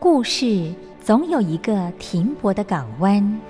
故事总有一个停泊的港湾。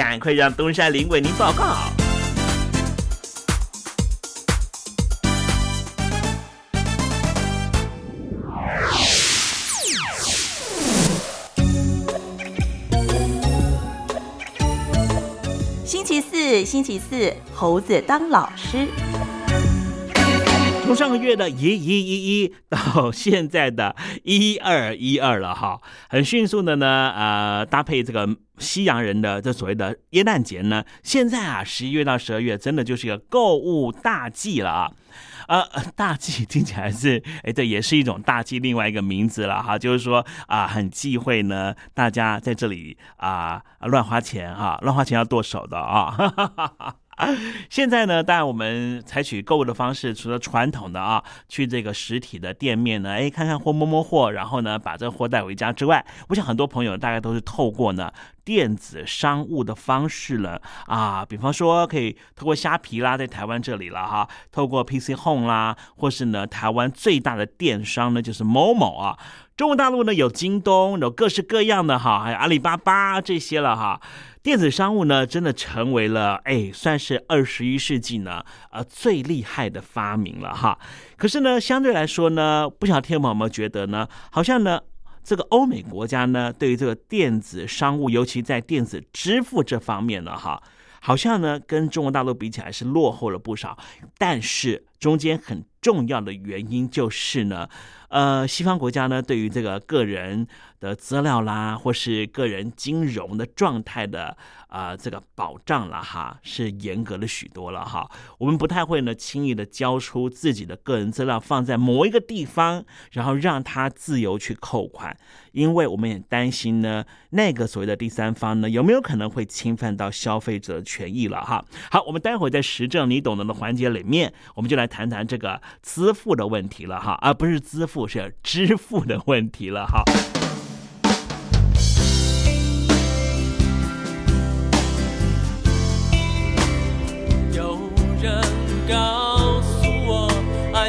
赶快让东山林为您报告。星期四，星期四，猴子当老师。从上个月的一一一一到现在的一二一二了哈，很迅速的呢，呃，搭配这个西洋人的这所谓的耶诞节呢，现在啊，十一月到十二月真的就是一个购物大季了啊。呃，大忌听起来是，哎，这也是一种大忌，另外一个名字了哈，就是说啊，很忌讳呢，大家在这里啊乱花钱哈，乱花钱要剁手的啊。现在呢，当然我们采取购物的方式，除了传统的啊，去这个实体的店面呢，哎，看看货，摸摸货，然后呢，把这货带回家之外，我想很多朋友大概都是透过呢电子商务的方式了啊，比方说可以透过虾皮啦，在台湾这里了哈，透过 PC Home 啦，或是呢台湾最大的电商呢就是某某啊，中国大陆呢有京东，有各式各样的哈，还有阿里巴巴这些了哈。电子商务呢，真的成为了哎，算是二十一世纪呢，呃，最厉害的发明了哈。可是呢，相对来说呢，不晓得听众朋友们觉得呢，好像呢，这个欧美国家呢，对于这个电子商务，尤其在电子支付这方面呢，哈，好像呢，跟中国大陆比起来是落后了不少。但是中间很重要的原因就是呢，呃，西方国家呢，对于这个个人。的资料啦，或是个人金融的状态的啊，这个保障了哈，是严格了许多了哈。我们不太会呢，轻易的交出自己的个人资料放在某一个地方，然后让他自由去扣款，因为我们也担心呢，那个所谓的第三方呢，有没有可能会侵犯到消费者的权益了哈。好，我们待会在实证你懂得的环节里面，我们就来谈谈这个支付的问题了哈，而不是支付是支付的问题了哈。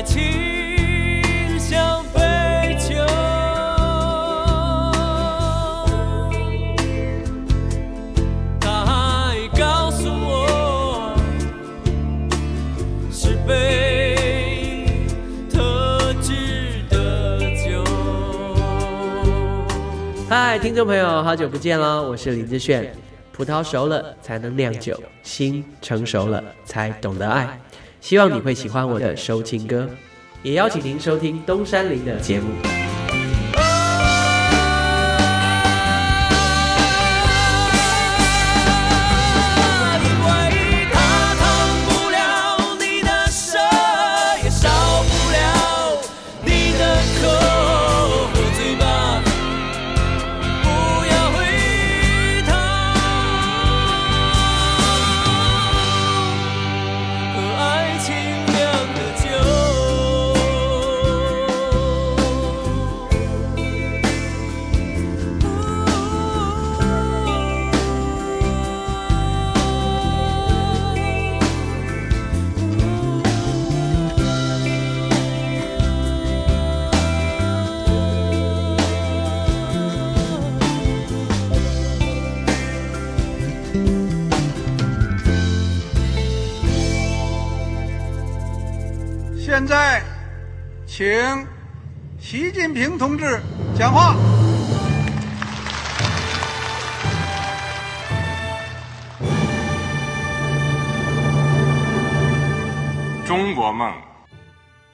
爱情像杯酒，它告诉我，是杯特制的酒嗨，听众朋友，好久不见了，我是林志炫。葡萄熟了才能酿酒，心成熟了才懂得爱。希望你会喜欢我的收听歌，也邀请您收听东山林的节目。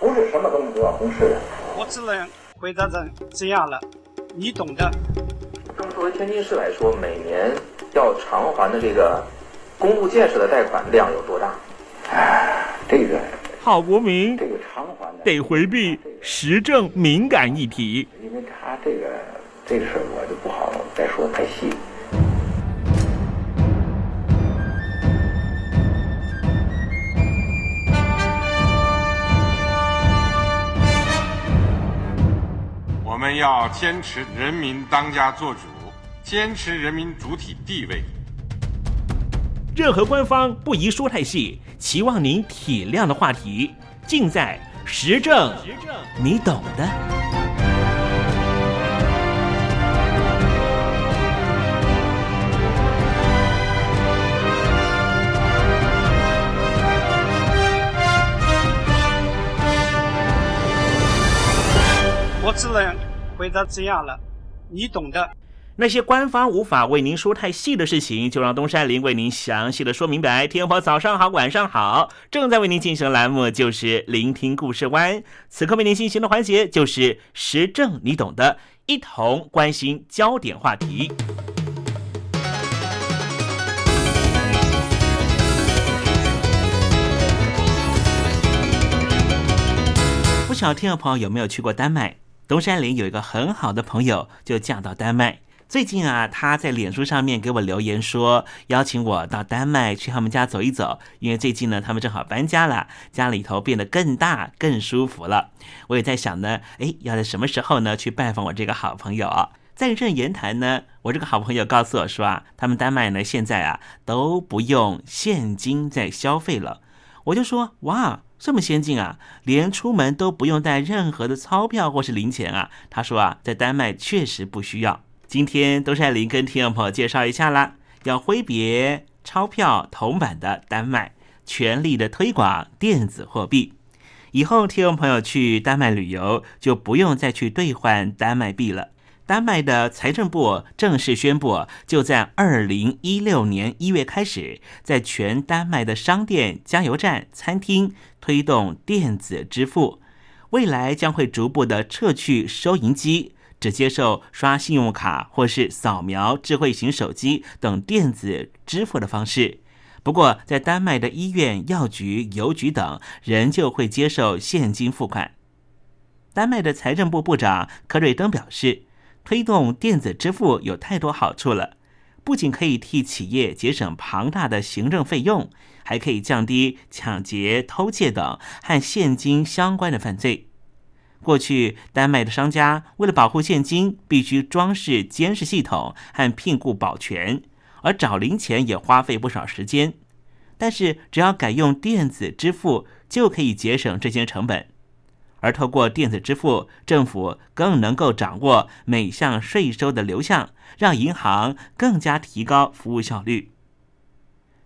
不是什么东西都要公示的。我只能回答成这样了，你懂的。那么作为天津市来说，每年要偿还的这个公路建设的贷款量有多大？哎，这个郝国民，这个偿还的得回避时政敏感议题。因为他这个这个事儿，我就不好再说太细。们要坚持人民当家作主，坚持人民主体地位。任何官方不宜说太细，期望您体谅的话题，尽在实证，你懂的。我只能回答这样了，你懂的。那些官方无法为您说太细的事情，就让东山林为您详细的说明白。天婆早上好，晚上好，正在为您进行的栏目就是聆听故事湾。此刻为您进行的环节就是时政，你懂的，一同关心焦点话题。不晓得听众朋友有没有去过丹麦？东山林有一个很好的朋友，就嫁到丹麦。最近啊，他在脸书上面给我留言说，邀请我到丹麦去他们家走一走，因为最近呢，他们正好搬家了，家里头变得更大、更舒服了。我也在想呢，哎，要在什么时候呢去拜访我这个好朋友啊？在这言谈呢，我这个好朋友告诉我说啊，他们丹麦呢现在啊都不用现金在消费了。我就说，哇！这么先进啊，连出门都不用带任何的钞票或是零钱啊。他说啊，在丹麦确实不需要。今天都是林跟听众朋友介绍一下啦，要挥别钞票铜板的丹麦，全力的推广电子货币。以后听众朋友去丹麦旅游，就不用再去兑换丹麦币了。丹麦的财政部正式宣布，就在二零一六年一月开始，在全丹麦的商店、加油站、餐厅推动电子支付。未来将会逐步的撤去收银机，只接受刷信用卡或是扫描智慧型手机等电子支付的方式。不过，在丹麦的医院、药局、邮局等，仍旧会接受现金付款。丹麦的财政部部长科瑞登表示。推动电子支付有太多好处了，不仅可以替企业节省庞大的行政费用，还可以降低抢劫、偷窃等和现金相关的犯罪。过去，丹麦的商家为了保护现金，必须装饰监视系统和聘雇保全，而找零钱也花费不少时间。但是，只要改用电子支付，就可以节省这些成本。而透过电子支付，政府更能够掌握每项税收的流向，让银行更加提高服务效率。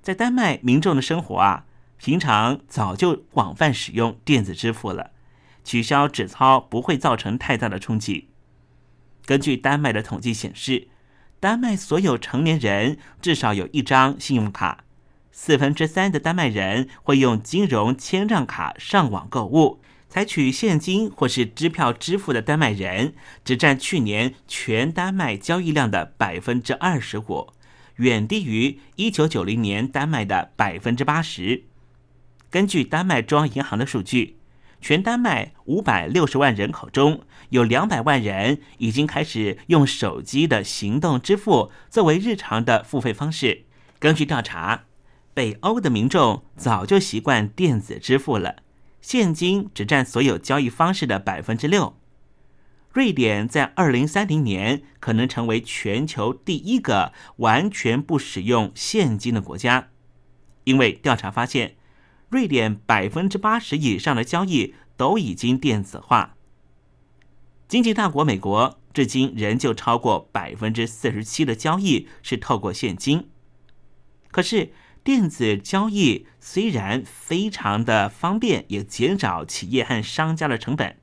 在丹麦，民众的生活啊，平常早就广泛使用电子支付了，取消纸钞不会造成太大的冲击。根据丹麦的统计显示，丹麦所有成年人至少有一张信用卡，四分之三的丹麦人会用金融签账卡上网购物。采取现金或是支票支付的丹麦人，只占去年全丹麦交易量的百分之二十五，远低于一九九零年丹麦的百分之八十。根据丹麦中央银行的数据，全丹麦五百六十万人口中有两百万人已经开始用手机的行动支付作为日常的付费方式。根据调查，北欧的民众早就习惯电子支付了。现金只占所有交易方式的百分之六。瑞典在二零三零年可能成为全球第一个完全不使用现金的国家，因为调查发现，瑞典百分之八十以上的交易都已经电子化。经济大国美国至今仍旧超过百分之四十七的交易是透过现金，可是。电子交易虽然非常的方便，也减少企业和商家的成本，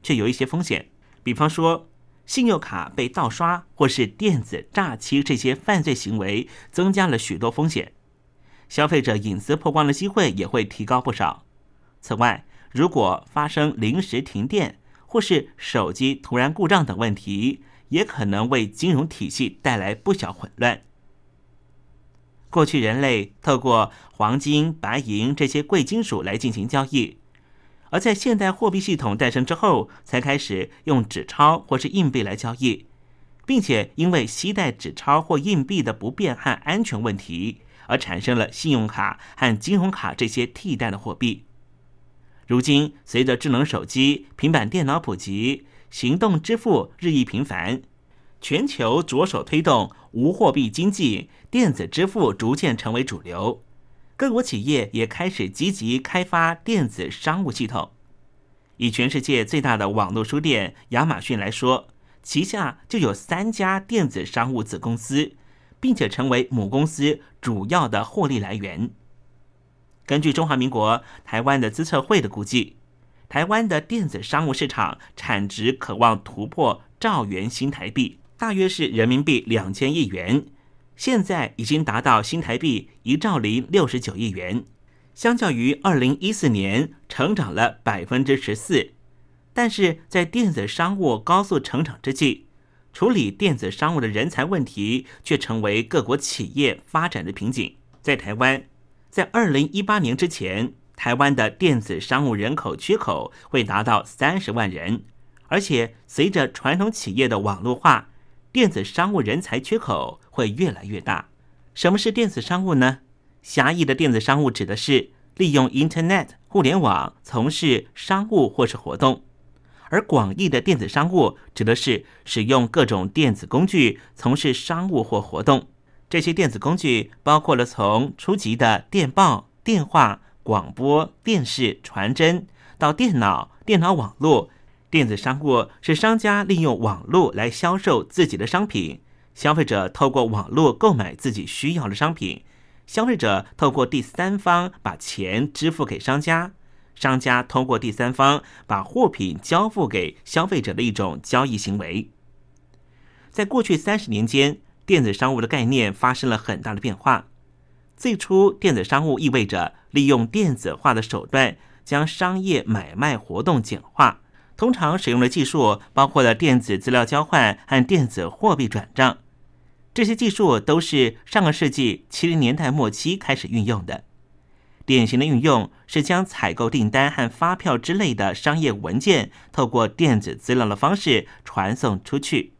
却有一些风险，比方说信用卡被盗刷或是电子诈欺这些犯罪行为，增加了许多风险。消费者隐私曝光的机会也会提高不少。此外，如果发生临时停电或是手机突然故障等问题，也可能为金融体系带来不小混乱。过去人类透过黄金、白银这些贵金属来进行交易，而在现代货币系统诞生之后，才开始用纸钞或是硬币来交易，并且因为携带纸钞或硬币的不便和安全问题，而产生了信用卡和金融卡这些替代的货币。如今，随着智能手机、平板电脑普及，行动支付日益频繁，全球着手推动无货币经济，电子支付逐渐成为主流。各国企业也开始积极开发电子商务系统。以全世界最大的网络书店亚马逊来说，旗下就有三家电子商务子公司，并且成为母公司主要的获利来源。根据中华民国台湾的资策会的估计，台湾的电子商务市场产值渴望突破兆元新台币，大约是人民币两千亿元，现在已经达到新台币一兆零六十九亿元，相较于二零一四年成长了百分之十四。但是在电子商务高速成长之际，处理电子商务的人才问题却成为各国企业发展的瓶颈。在台湾。在二零一八年之前，台湾的电子商务人口缺口会达到三十万人，而且随着传统企业的网络化，电子商务人才缺口会越来越大。什么是电子商务呢？狭义的电子商务指的是利用 Internet 互联网从事商务或是活动，而广义的电子商务指的是使用各种电子工具从事商务或活动。这些电子工具包括了从初级的电报、电话、广播电视、传真，到电脑、电脑网络。电子商务是商家利用网络来销售自己的商品，消费者透过网络购买自己需要的商品，消费者透过第三方把钱支付给商家，商家通过第三方把货品交付给消费者的一种交易行为。在过去三十年间。电子商务的概念发生了很大的变化。最初，电子商务意味着利用电子化的手段将商业买卖活动简化。通常使用的技术包括了电子资料交换和电子货币转账。这些技术都是上个世纪七零年代末期开始运用的。典型的运用是将采购订单和发票之类的商业文件透过电子资料的方式传送出去。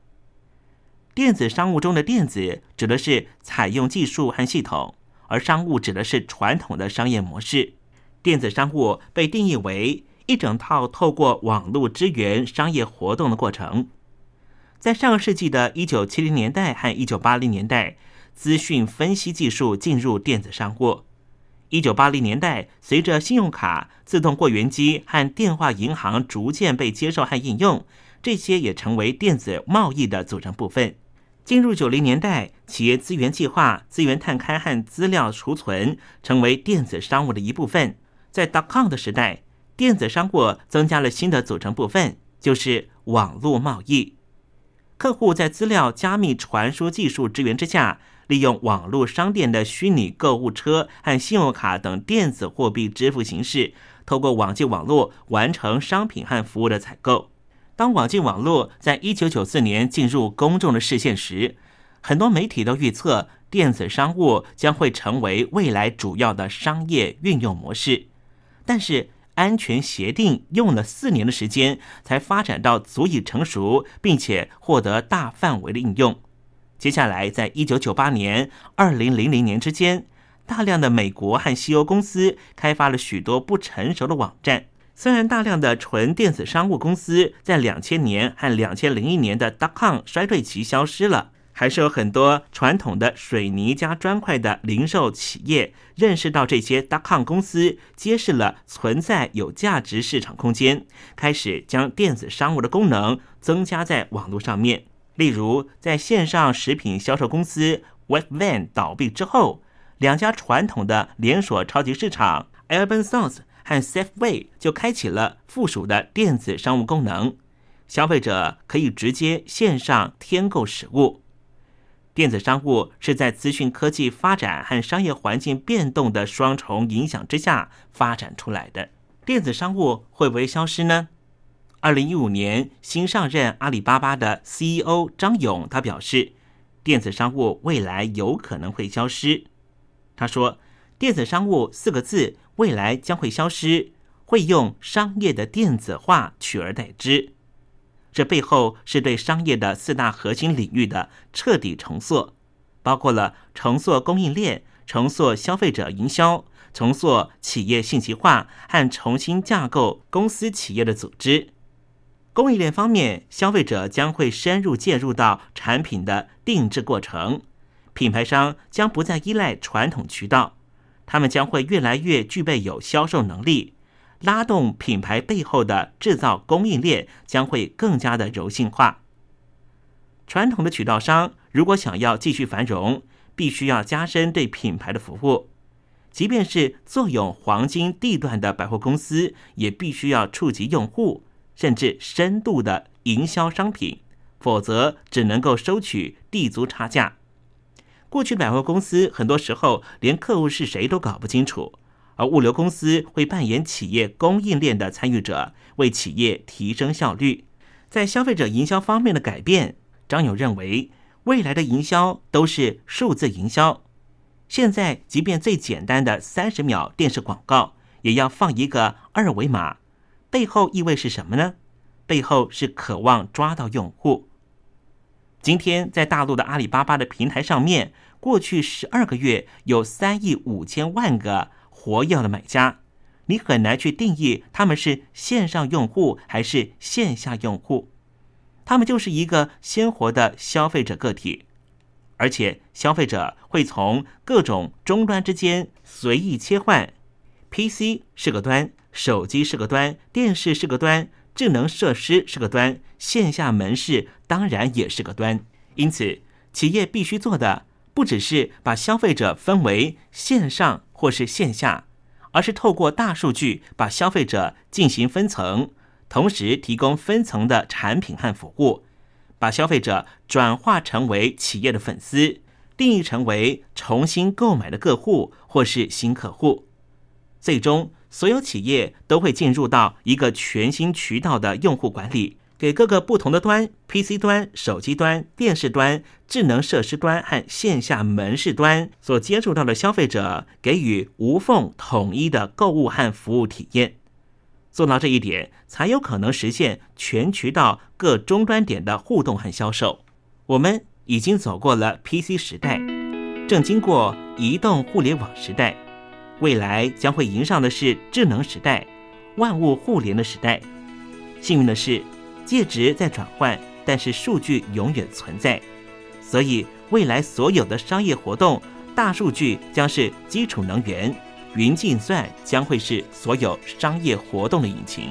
电子商务中的“电子”指的是采用技术和系统，而商务指的是传统的商业模式。电子商务被定义为一整套透过网络支援商业活动的过程。在上个世纪的一九七零年代和一九八零年代，资讯分析技术进入电子商务。一九八零年代，随着信用卡、自动柜员机和电话银行逐渐被接受和应用，这些也成为电子贸易的组成部分。进入九零年代，企业资源计划、资源探勘和资料储存成为电子商务的一部分。在 dot-com 的时代，电子商务增加了新的组成部分，就是网络贸易。客户在资料加密传输技术支援之下，利用网络商店的虚拟购物车和信用卡等电子货币支付形式，透过网际网络完成商品和服务的采购。当网际网络在一九九四年进入公众的视线时，很多媒体都预测电子商务将会成为未来主要的商业运用模式。但是，安全协定用了四年的时间才发展到足以成熟，并且获得大范围的应用。接下来，在一九九八年、二零零零年之间，大量的美国和西欧公司开发了许多不成熟的网站。虽然大量的纯电子商务公司在两千年和两千零一年的 dot-com 衰退期消失了，还是有很多传统的水泥加砖块的零售企业认识到这些 dot-com 公司揭示了存在有价值市场空间，开始将电子商务的功能增加在网络上面。例如，在线上食品销售公司 Webvan 倒闭之后，两家传统的连锁超级市场 Urban South。和 Safeway 就开启了附属的电子商务功能，消费者可以直接线上添购食物。电子商务是在资讯科技发展和商业环境变动的双重影响之下发展出来的。电子商务会不会消失呢？二零一五年新上任阿里巴巴的 CEO 张勇，他表示，电子商务未来有可能会消失。他说：“电子商务四个字未来将会消失，会用商业的电子化取而代之。这背后是对商业的四大核心领域的彻底重塑，包括了重塑供应链、重塑消费者营销、重塑企业信息化和重新架构公司企业的组织。”供应链方面，消费者将会深入介入到产品的定制过程，品牌商将不再依赖传统渠道，他们将会越来越具备有销售能力，拉动品牌背后的制造供应链将会更加的柔性化。传统的渠道商如果想要继续繁荣，必须要加深对品牌的服务，即便是坐拥黄金地段的百货公司，也必须要触及用户。甚至深度的营销商品，否则只能够收取地租差价。过去百货公司很多时候连客户是谁都搞不清楚，而物流公司会扮演企业供应链的参与者，为企业提升效率。在消费者营销方面的改变，张勇认为未来的营销都是数字营销。现在即便最简单的三十秒电视广告，也要放一个二维码。背后意味是什么呢？背后是渴望抓到用户。今天在大陆的阿里巴巴的平台上面，过去十二个月有三亿五千万个活跃的买家，你很难去定义他们是线上用户还是线下用户，他们就是一个鲜活的消费者个体，而且消费者会从各种终端之间随意切换，PC 是个端。手机是个端，电视是个端，智能设施是个端，线下门市当然也是个端。因此，企业必须做的不只是把消费者分为线上或是线下，而是透过大数据把消费者进行分层，同时提供分层的产品和服务，把消费者转化成为企业的粉丝，定义成为重新购买的客户或是新客户，最终。所有企业都会进入到一个全新渠道的用户管理，给各个不同的端 （PC 端、手机端、电视端、智能设施端和线下门市端）所接触到的消费者，给予无缝统一的购物和服务体验。做到这一点，才有可能实现全渠道各终端点的互动和销售。我们已经走过了 PC 时代，正经过移动互联网时代。未来将会迎上的是智能时代，万物互联的时代。幸运的是，介质在转换，但是数据永远存在。所以，未来所有的商业活动，大数据将是基础能源，云计算将会是所有商业活动的引擎。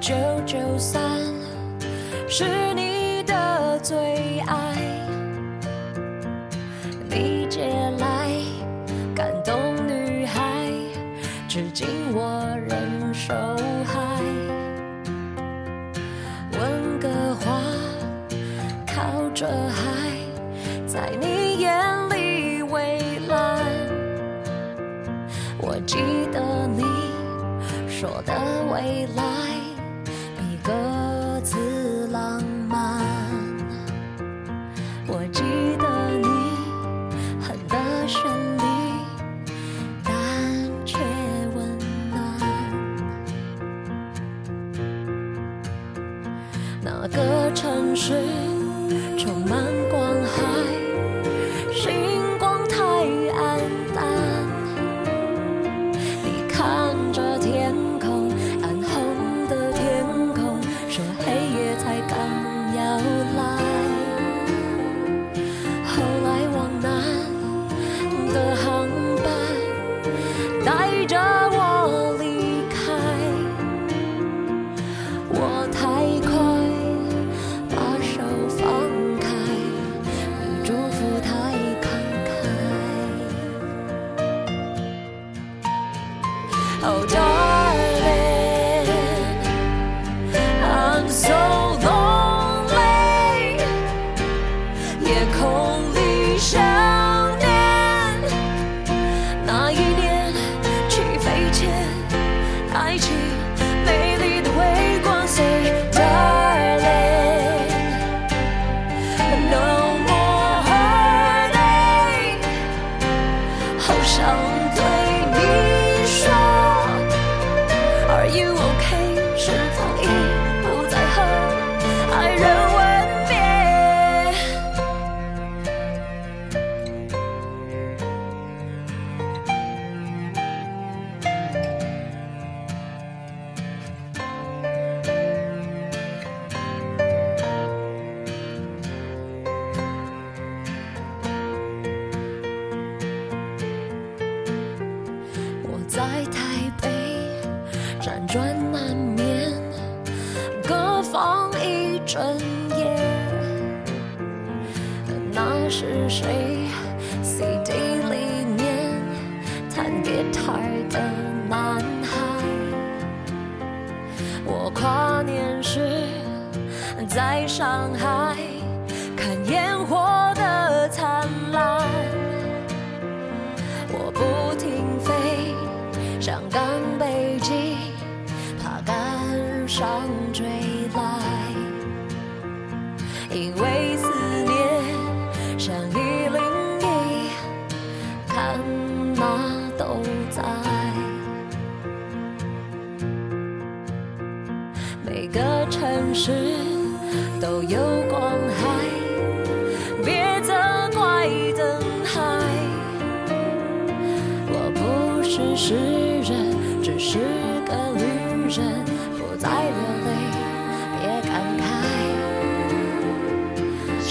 九九三，是你的最爱，你借来感动女孩，至今我仍受害。温哥华靠着海，在你眼里蔚蓝。我记得你说的未来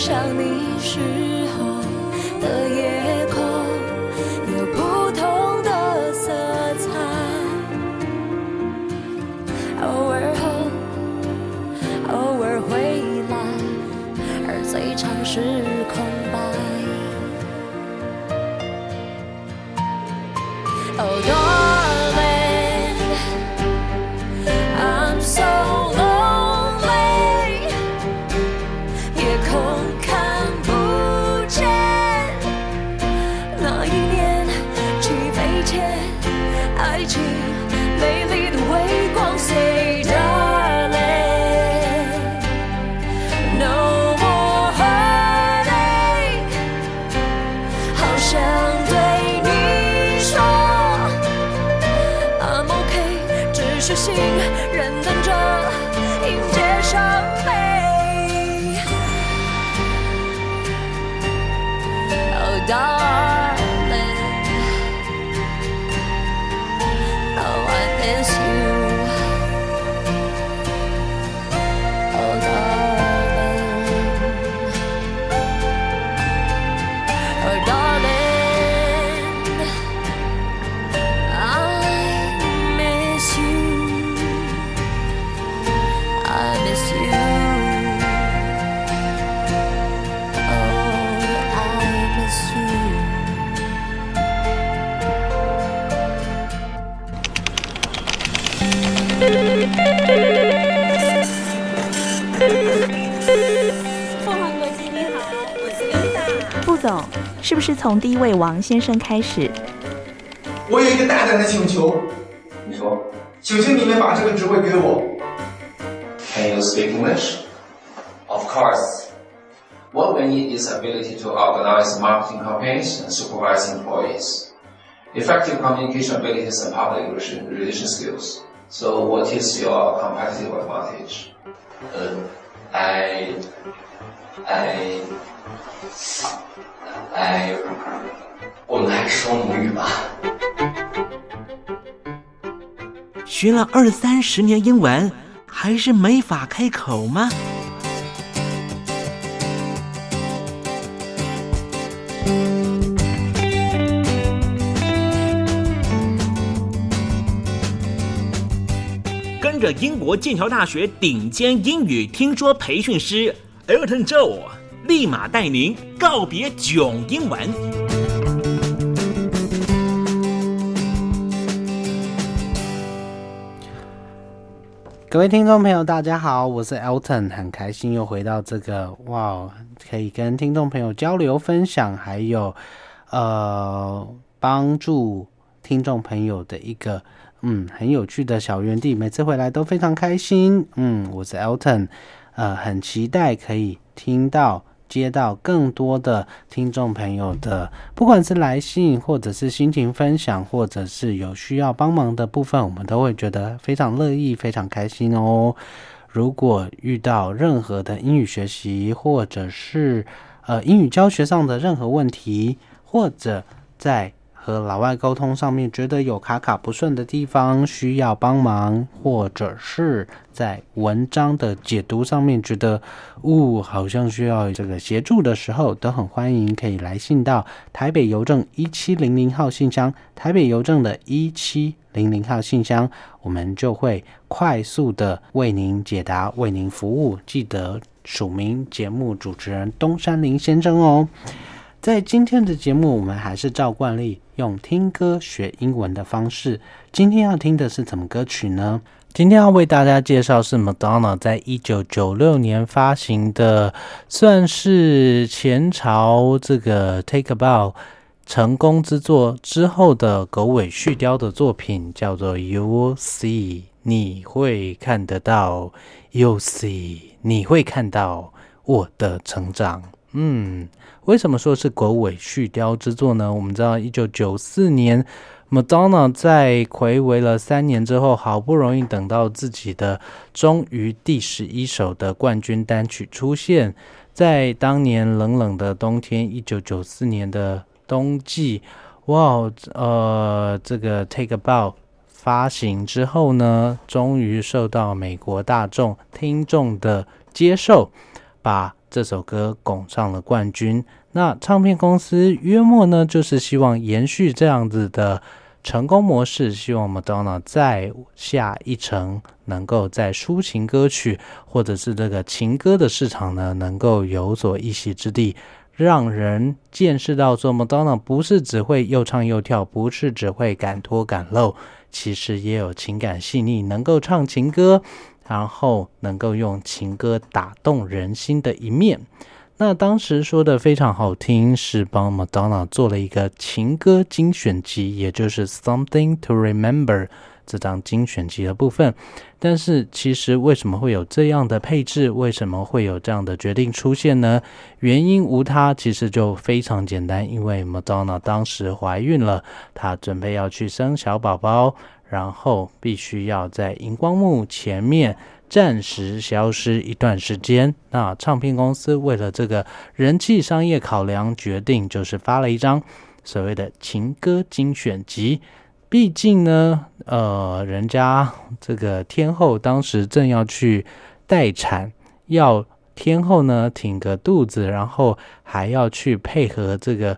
想你时是从第一位王先生开始？我有一个大胆的请求，你说请请你们把这个职位给我。，Can you speak English? Of course. What we need is ability to organize marketing campaigns and supervise employees, effective communication abilities and public relation, relation skills. So, what is your competitive advantage? 呃、I, I, I，我们还是说母语吧。学了二三十年英文，还是没法开口吗？跟着英国剑桥大学顶尖英语听说培训师 Elton Joe，立马带您告别囧英文。各位听众朋友，大家好，我是 Elton，很开心又回到这个哇，可以跟听众朋友交流分享，还有呃帮助听众朋友的一个嗯很有趣的小园地，每次回来都非常开心。嗯，我是 Elton，呃，很期待可以听到。接到更多的听众朋友的，不管是来信，或者是心情分享，或者是有需要帮忙的部分，我们都会觉得非常乐意、非常开心哦。如果遇到任何的英语学习，或者是呃英语教学上的任何问题，或者在和老外沟通上面觉得有卡卡不顺的地方，需要帮忙，或者是在文章的解读上面觉得，呜、好像需要这个协助的时候，都很欢迎可以来信到台北邮政一七零零号信箱，台北邮政的一七零零号信箱，我们就会快速的为您解答，为您服务。记得署名节目主持人东山林先生哦。在今天的节目，我们还是照惯例用听歌学英文的方式。今天要听的是什么歌曲呢？今天要为大家介绍是 Madonna 在一九九六年发行的，算是前朝这个 Take a Bow 成功之作之后的狗尾续貂的作品，叫做 You See，你会看得到，You See，你会看到我的成长。嗯，为什么说是狗尾续貂之作呢？我们知道，一九九四年，Madonna 在暌违了三年之后，好不容易等到自己的终于第十一首的冠军单曲出现，在当年冷冷的冬天，一九九四年的冬季，哇，呃，这个 Take a Bow 发行之后呢，终于受到美国大众听众的接受，把这首歌拱上了冠军。那唱片公司约莫呢，就是希望延续这样子的成功模式，希望 Madonna 再下一城能够在抒情歌曲或者是这个情歌的市场呢，能够有所一席之地。让人见识到说，Madonna 不是只会又唱又跳，不是只会敢脱敢露，其实也有情感细腻，能够唱情歌，然后能够用情歌打动人心的一面。那当时说的非常好听，是帮 Madonna 做了一个情歌精选集，也就是《Something to Remember》这张精选集的部分。但是其实为什么会有这样的配置？为什么会有这样的决定出现呢？原因无他，其实就非常简单，因为 Madonna 当时怀孕了，她准备要去生小宝宝。然后必须要在荧光幕前面暂时消失一段时间。那唱片公司为了这个人气商业考量，决定就是发了一张所谓的情歌精选集。毕竟呢，呃，人家这个天后当时正要去待产，要天后呢挺个肚子，然后还要去配合这个。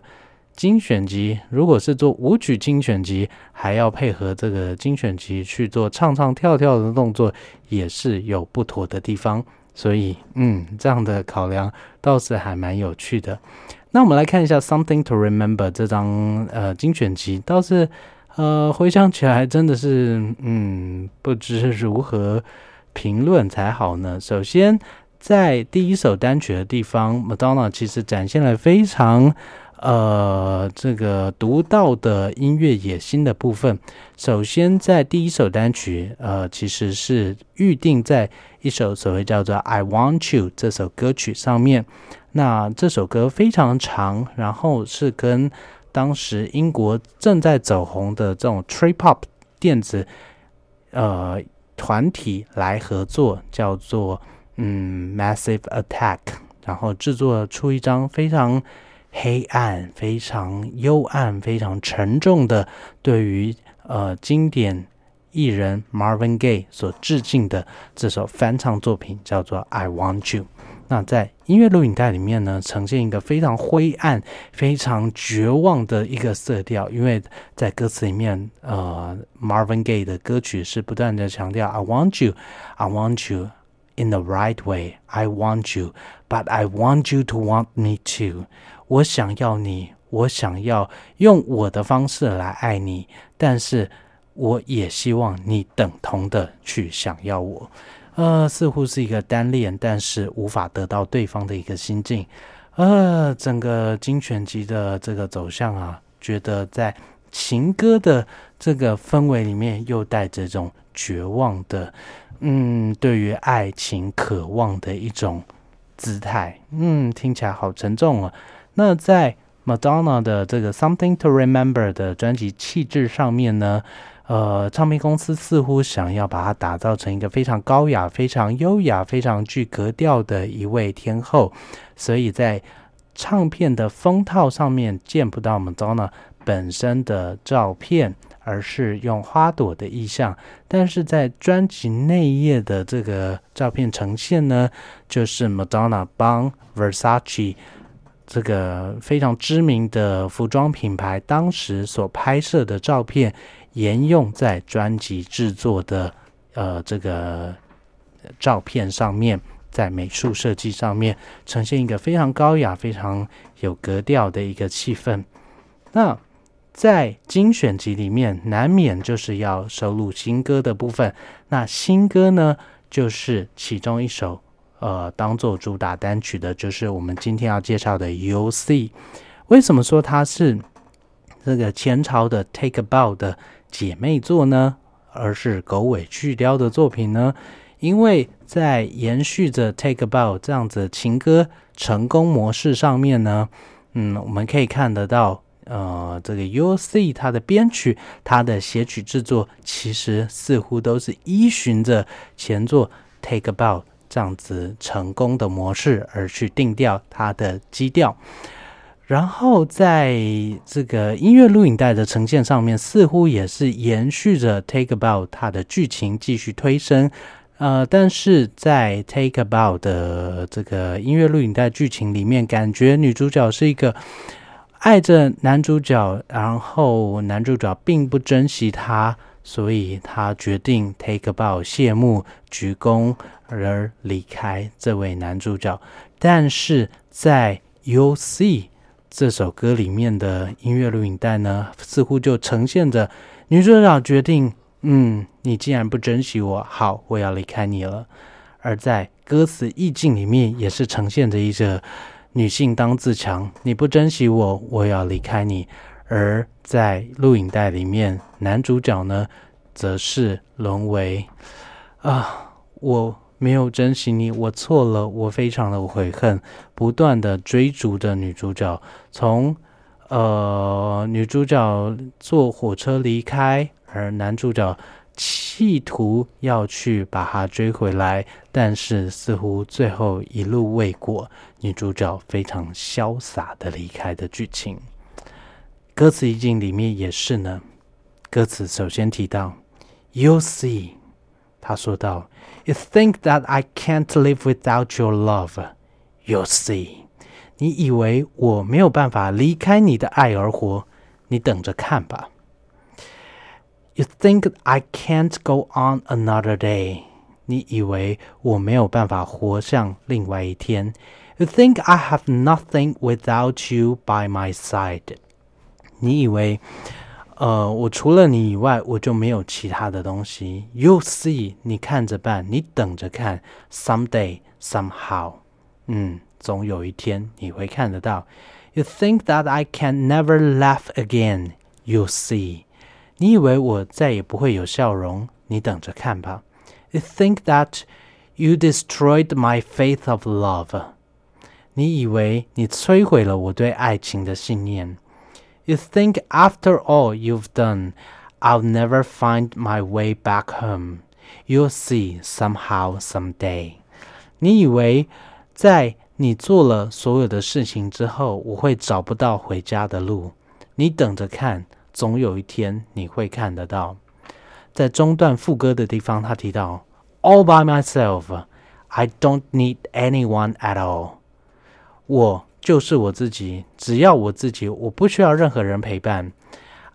精选集如果是做舞曲精选集，还要配合这个精选集去做唱唱跳跳的动作，也是有不妥的地方。所以，嗯，这样的考量倒是还蛮有趣的。那我们来看一下《Something to Remember》这张呃精选集，倒是呃回想起来真的是嗯不知如何评论才好呢。首先，在第一首单曲的地方，Madonna 其实展现了非常。呃，这个独到的音乐野心的部分，首先在第一首单曲，呃，其实是预定在一首所谓叫做《I Want You》这首歌曲上面。那这首歌非常长，然后是跟当时英国正在走红的这种 Trip Hop 电子呃团体来合作，叫做嗯 Massive Attack，然后制作出一张非常。黑暗、非常幽暗、非常沉重的，对于呃经典艺人 Marvin Gaye 所致敬的这首翻唱作品，叫做《I Want You》。那在音乐录影带里面呢，呈现一个非常灰暗、非常绝望的一个色调，因为在歌词里面，呃，Marvin Gaye 的歌曲是不断的强调 “I want you, I want you in the right way, I want you, but I want you to want me too。”我想要你，我想要用我的方式来爱你，但是我也希望你等同的去想要我。呃，似乎是一个单恋，但是无法得到对方的一个心境。呃，整个精选集的这个走向啊，觉得在情歌的这个氛围里面，又带着这种绝望的，嗯，对于爱情渴望的一种姿态。嗯，听起来好沉重啊。那在 Madonna 的这个 Something to Remember 的专辑气质上面呢，呃，唱片公司似乎想要把它打造成一个非常高雅、非常优雅、非常具格调的一位天后，所以在唱片的封套上面见不到 Madonna 本身的照片，而是用花朵的意象。但是在专辑内页的这个照片呈现呢，就是 Madonna 帮 Versace。这个非常知名的服装品牌当时所拍摄的照片，沿用在专辑制作的呃这个照片上面，在美术设计上面呈现一个非常高雅、非常有格调的一个气氛。那在精选集里面，难免就是要收录新歌的部分。那新歌呢，就是其中一首。呃，当做主打单曲的就是我们今天要介绍的 U C。为什么说它是这个前朝的 Take a Bow 的姐妹作呢？而是狗尾续貂的作品呢？因为在延续着 Take a Bow 这样子情歌成功模式上面呢，嗯，我们可以看得到，呃，这个 U C 它的编曲、它的写曲制作，其实似乎都是依循着前作 Take a Bow。这样子成功的模式而去定调它的基调，然后在这个音乐录影带的呈现上面，似乎也是延续着《Take About》它的剧情继续推升。呃，但是在《Take About》的这个音乐录影带剧情里面，感觉女主角是一个爱着男主角，然后男主角并不珍惜她。所以她决定 take About 谢幕鞠躬而离开这位男主角，但是在 You See 这首歌里面的音乐录影带呢，似乎就呈现着女主角决定，嗯，你既然不珍惜我，好，我要离开你了。而在歌词意境里面，也是呈现着一个女性当自强，你不珍惜我，我要离开你。而在录影带里面，男主角呢，则是沦为啊，我没有珍惜你，我错了，我非常的悔恨，不断的追逐着女主角，从呃女主角坐火车离开，而男主角企图要去把她追回来，但是似乎最后一路未果，女主角非常潇洒的离开的剧情。歌词意境里面也是呢。歌词首先提到，You see，他说道 ，You think that I can't live without your love，You'll see，你以为我没有办法离开你的爱而活，你等着看吧。You think I can't go on another day，你以为我没有办法活上另外一天。You think I have nothing without you by my side，你以为。 呃，我除了你以外，我就没有其他的东西。You see，你看着办，你等着看。Someday, somehow，嗯，总有一天你会看得到。You think that I can never laugh again? You see，你以为我再也不会有笑容？你等着看吧。You think that you destroyed my faith of love？你以为你摧毁了我对爱情的信念 ？You think after all you've done, I'll never find my way back home. You'll see somehow someday. 你以为在你做了所有的事情之后，我会找不到回家的路？你等着看，总有一天你会看得到。在中段副歌的地方，他提到：“All by myself, I don't need anyone at all。”我。 就是我自己，只要我自己，我不需要任何人陪伴。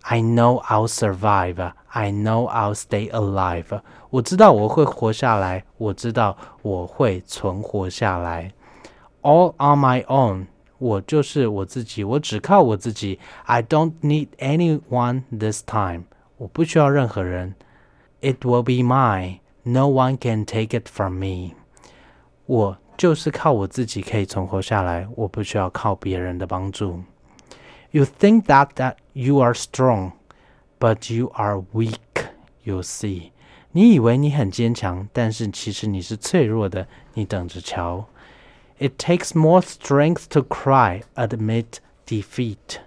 I know I'll survive. I know I'll stay alive. 我知道我会活下来，我知道我会存活下来。All on my own. 我就是我自己，我只靠我自己。I don't need anyone this time. 我不需要任何人。It will be mine. No one can take it from me. 我。 就是靠我自己可以存活下来，我不需要靠别人的帮助。You think that that you are strong, but you are weak. You see，你以为你很坚强，但是其实你是脆弱的。你等着瞧。It takes more strength to cry admit defeat。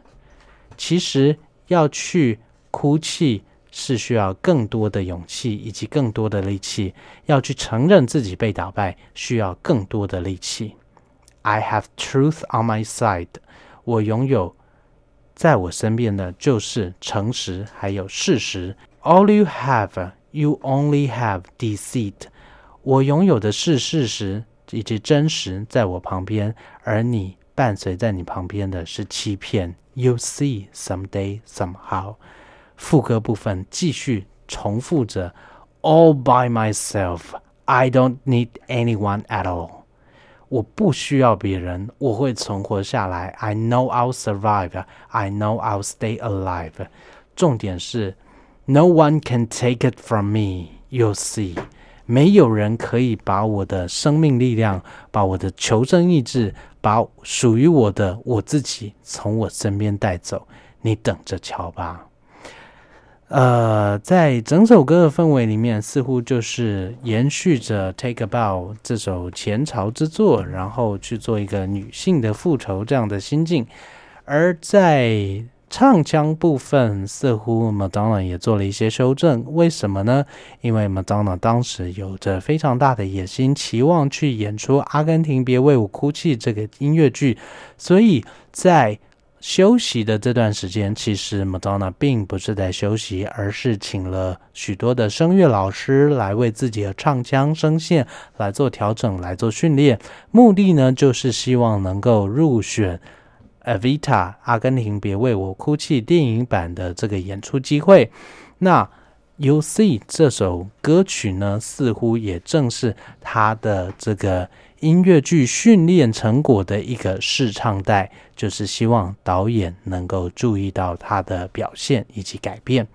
其实要去哭泣。是需要更多的勇气以及更多的力气，要去承认自己被打败，需要更多的力气。I have truth on my side，我拥有在我身边的就是诚实还有事实。All you have, you only have deceit。我拥有的是事实以及真实在我旁边，而你伴随在你旁边的是欺骗。You see someday somehow。副歌部分继续重复着：“All by myself, I don't need anyone at all。”我不需要别人，我会存活下来。I know I'll survive. I know I'll stay alive. 重点是：No one can take it from me. You'll see，没有人可以把我的生命力量、把我的求生意志、把属于我的我自己从我身边带走。你等着瞧吧。呃，在整首歌的氛围里面，似乎就是延续着《Take a Bow》这首前朝之作，然后去做一个女性的复仇这样的心境。而在唱腔部分，似乎 Madonna 也做了一些修正。为什么呢？因为 Madonna 当时有着非常大的野心，期望去演出《阿根廷别为我哭泣》这个音乐剧，所以在休息的这段时间，其实 Madonna 并不是在休息，而是请了许多的声乐老师来为自己的唱腔声线来做调整、来做训练。目的呢，就是希望能够入选《Avita》阿根廷别为我哭泣电影版的这个演出机会。那《You See》这首歌曲呢，似乎也正是他的这个。音乐剧训练成果的一个试唱带，就是希望导演能够注意到他的表现以及改变。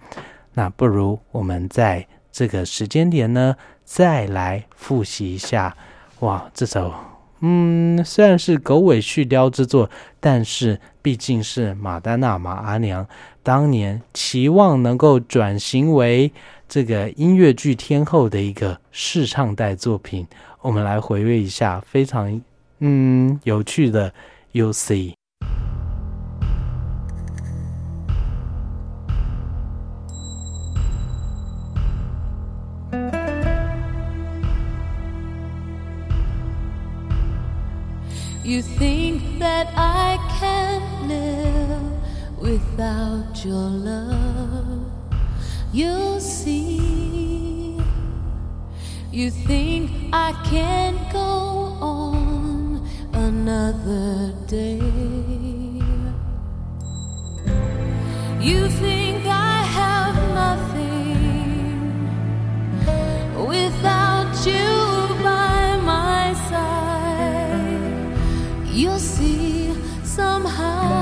那不如我们在这个时间点呢，再来复习一下。哇，这首嗯，虽然是狗尾续貂之作，但是毕竟是马丹娜马阿娘当年期望能够转型为这个音乐剧天后的一个试唱带作品，我们来回味一下非常嗯有趣的 UC。you think that i can？Without your love. You'll see. You think I can't go on another day. You think I have nothing without you by my side. You'll see somehow,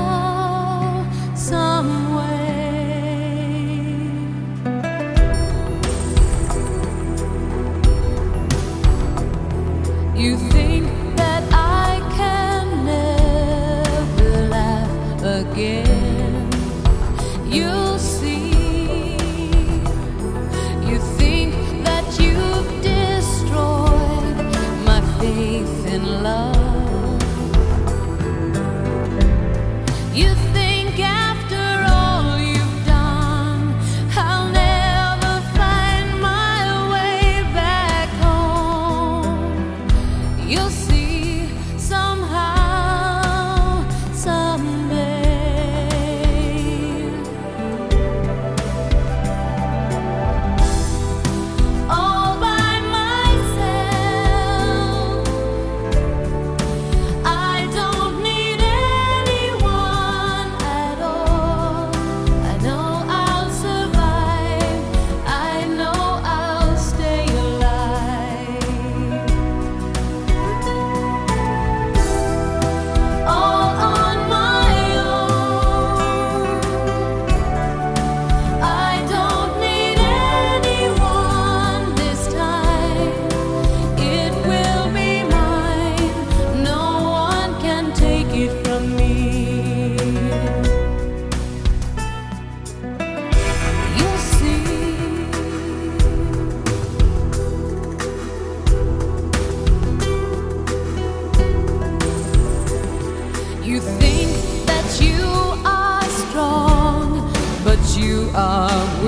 are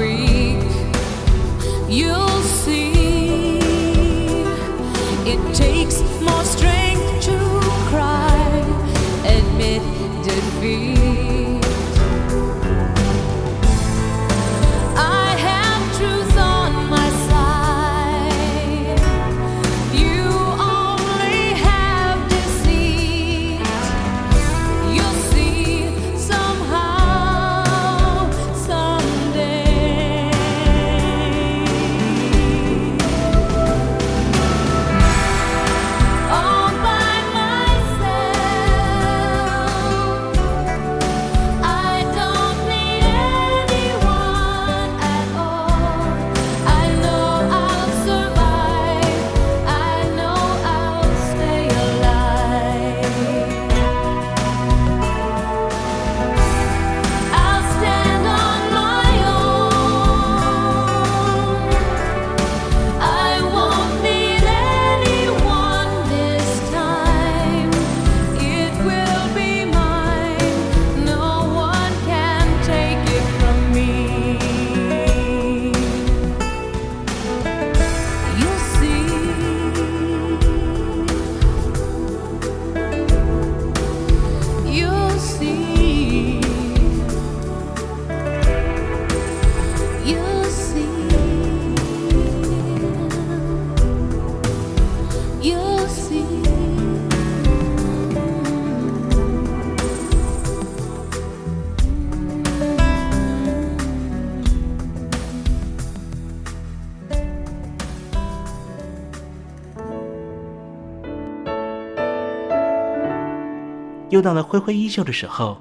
又到了挥挥衣袖的时候，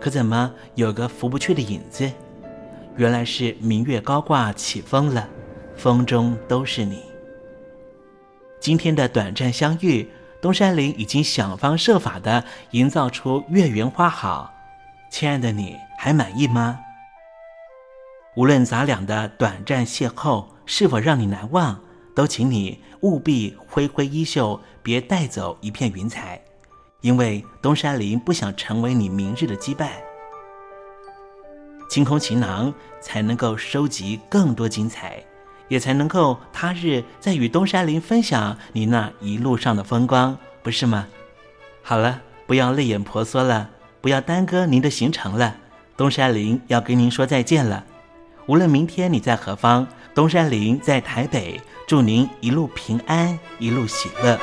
可怎么有个拂不去的影子？原来是明月高挂起风了，风中都是你。今天的短暂相遇，东山林已经想方设法的营造出月圆花好。亲爱的你，还满意吗？无论咱俩的短暂邂逅是否让你难忘，都请你务必挥挥衣袖，别带走一片云彩。因为东山林不想成为你明日的羁绊。清空行囊，才能够收集更多精彩，也才能够他日再与东山林分享你那一路上的风光，不是吗？好了，不要泪眼婆娑了，不要耽搁您的行程了。东山林要跟您说再见了。无论明天你在何方，东山林在台北，祝您一路平安，一路喜乐。